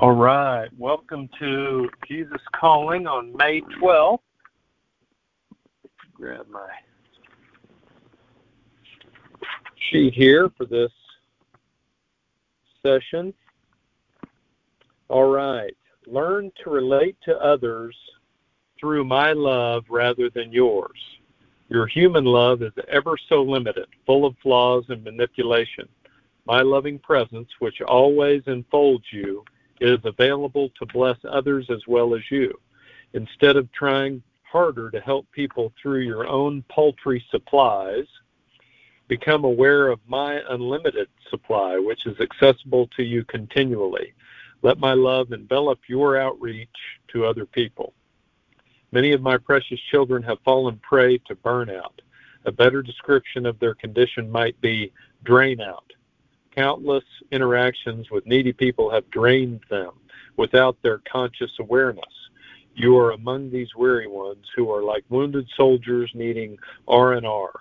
All right. Welcome to Jesus Calling on May 12th. Grab my sheet here for this session. All right. Learn to relate to others through my love rather than yours. Your human love is ever so limited, full of flaws and manipulation. My loving presence, which always enfolds you, is available to bless others as well as you. Instead of trying harder to help people through your own paltry supplies, become aware of my unlimited supply, which is accessible to you continually. Let my love envelop your outreach to other people. Many of my precious children have fallen prey to burnout. A better description of their condition might be drain out. Countless interactions with needy people have drained them without their conscious awareness. You are among these weary ones who are like wounded soldiers needing R&R.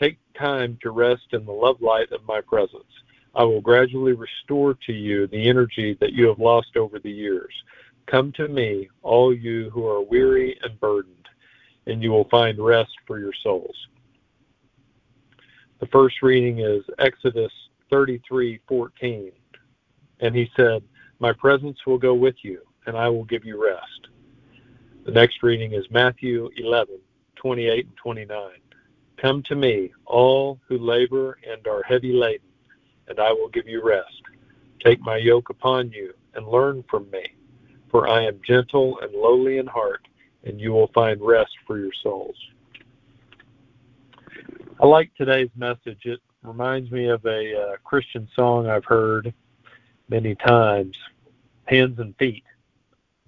Take time to rest in the love light of my presence. I will gradually restore to you the energy that you have lost over the years. Come to me, all you who are weary and burdened, and you will find rest for your souls. The first reading is Exodus 33:14. And he said, "My presence will go with you, and I will give you rest." The next reading is Matthew 11:28 and 29. Come to me, all who labor and are heavy laden, and I will give you rest. Take my yoke upon you and learn from me for I am gentle and lowly in heart, and you will find rest for your souls. I like today's message. It reminds me of a uh, Christian song I've heard many times, Hands and Feet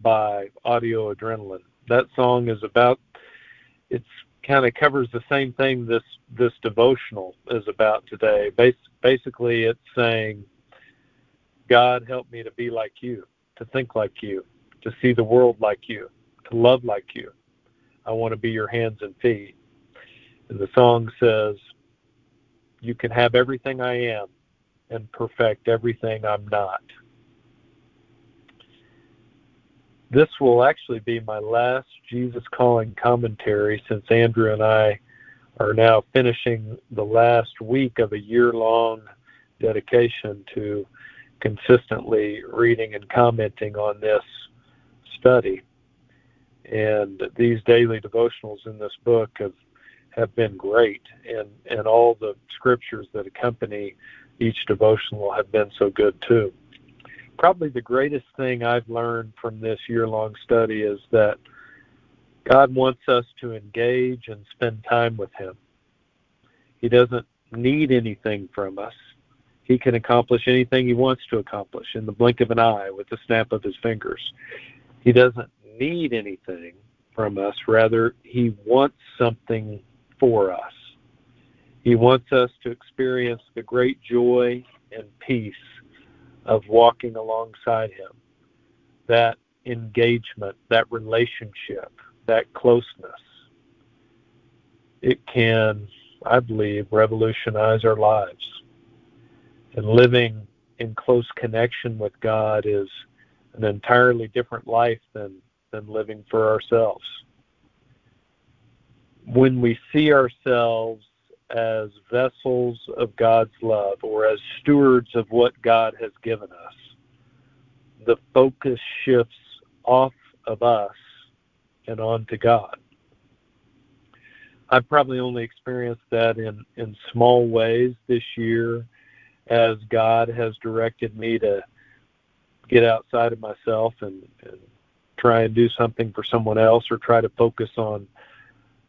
by Audio Adrenaline. That song is about it's kind of covers the same thing this this devotional is about today. Bas- basically it's saying God help me to be like you, to think like you, to see the world like you, to love like you. I want to be your hands and feet. And the song says, You can have everything I am and perfect everything I'm not. This will actually be my last Jesus Calling commentary since Andrew and I are now finishing the last week of a year long dedication to consistently reading and commenting on this study. And these daily devotionals in this book have have been great, and and all the scriptures that accompany each devotional have been so good too. Probably the greatest thing I've learned from this year-long study is that God wants us to engage and spend time with Him. He doesn't need anything from us. He can accomplish anything He wants to accomplish in the blink of an eye with the snap of His fingers. He doesn't need anything from us. Rather, He wants something for us. He wants us to experience the great joy and peace of walking alongside Him. That engagement, that relationship, that closeness. It can, I believe, revolutionize our lives. And living in close connection with God is an entirely different life than than living for ourselves. When we see ourselves as vessels of God's love or as stewards of what God has given us, the focus shifts off of us and onto God. I've probably only experienced that in, in small ways this year as God has directed me to get outside of myself and, and try and do something for someone else or try to focus on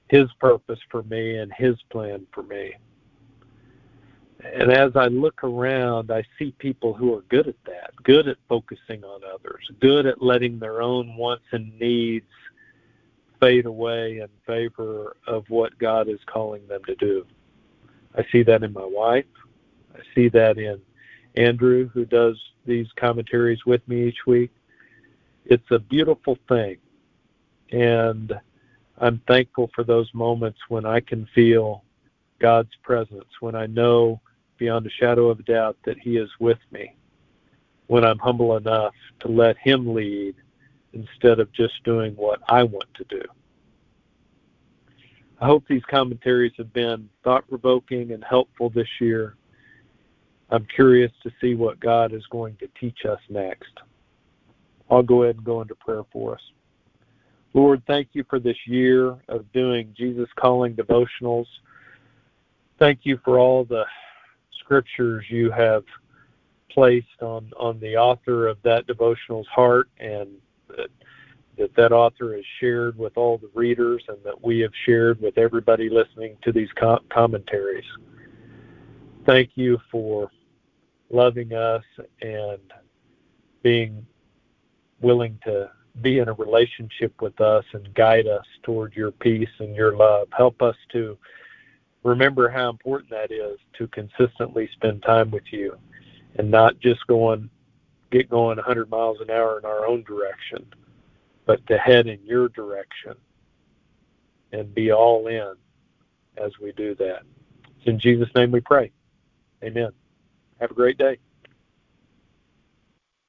his purpose for me and his plan for me. And as I look around, I see people who are good at that, good at focusing on others, good at letting their own wants and needs fade away in favor of what God is calling them to do. I see that in my wife. I see that in Andrew, who does these commentaries with me each week. It's a beautiful thing. And I'm thankful for those moments when I can feel God's presence, when I know beyond a shadow of a doubt that He is with me. when I'm humble enough to let Him lead instead of just doing what I want to do. I hope these commentaries have been thought provoking and helpful this year. I'm curious to see what God is going to teach us next. I'll go ahead and go into prayer for us. Lord, thank you for this year of doing Jesus Calling devotionals. Thank you for all the scriptures you have placed on, on the author of that devotional's heart and that, that that author has shared with all the readers and that we have shared with everybody listening to these com- commentaries. Thank you for loving us and being willing to be in a relationship with us and guide us toward your peace and your love. Help us to remember how important that is to consistently spend time with you and not just going get going 100 miles an hour in our own direction, but to head in your direction and be all in as we do that. It's in Jesus' name we pray. Amen. Have a great day.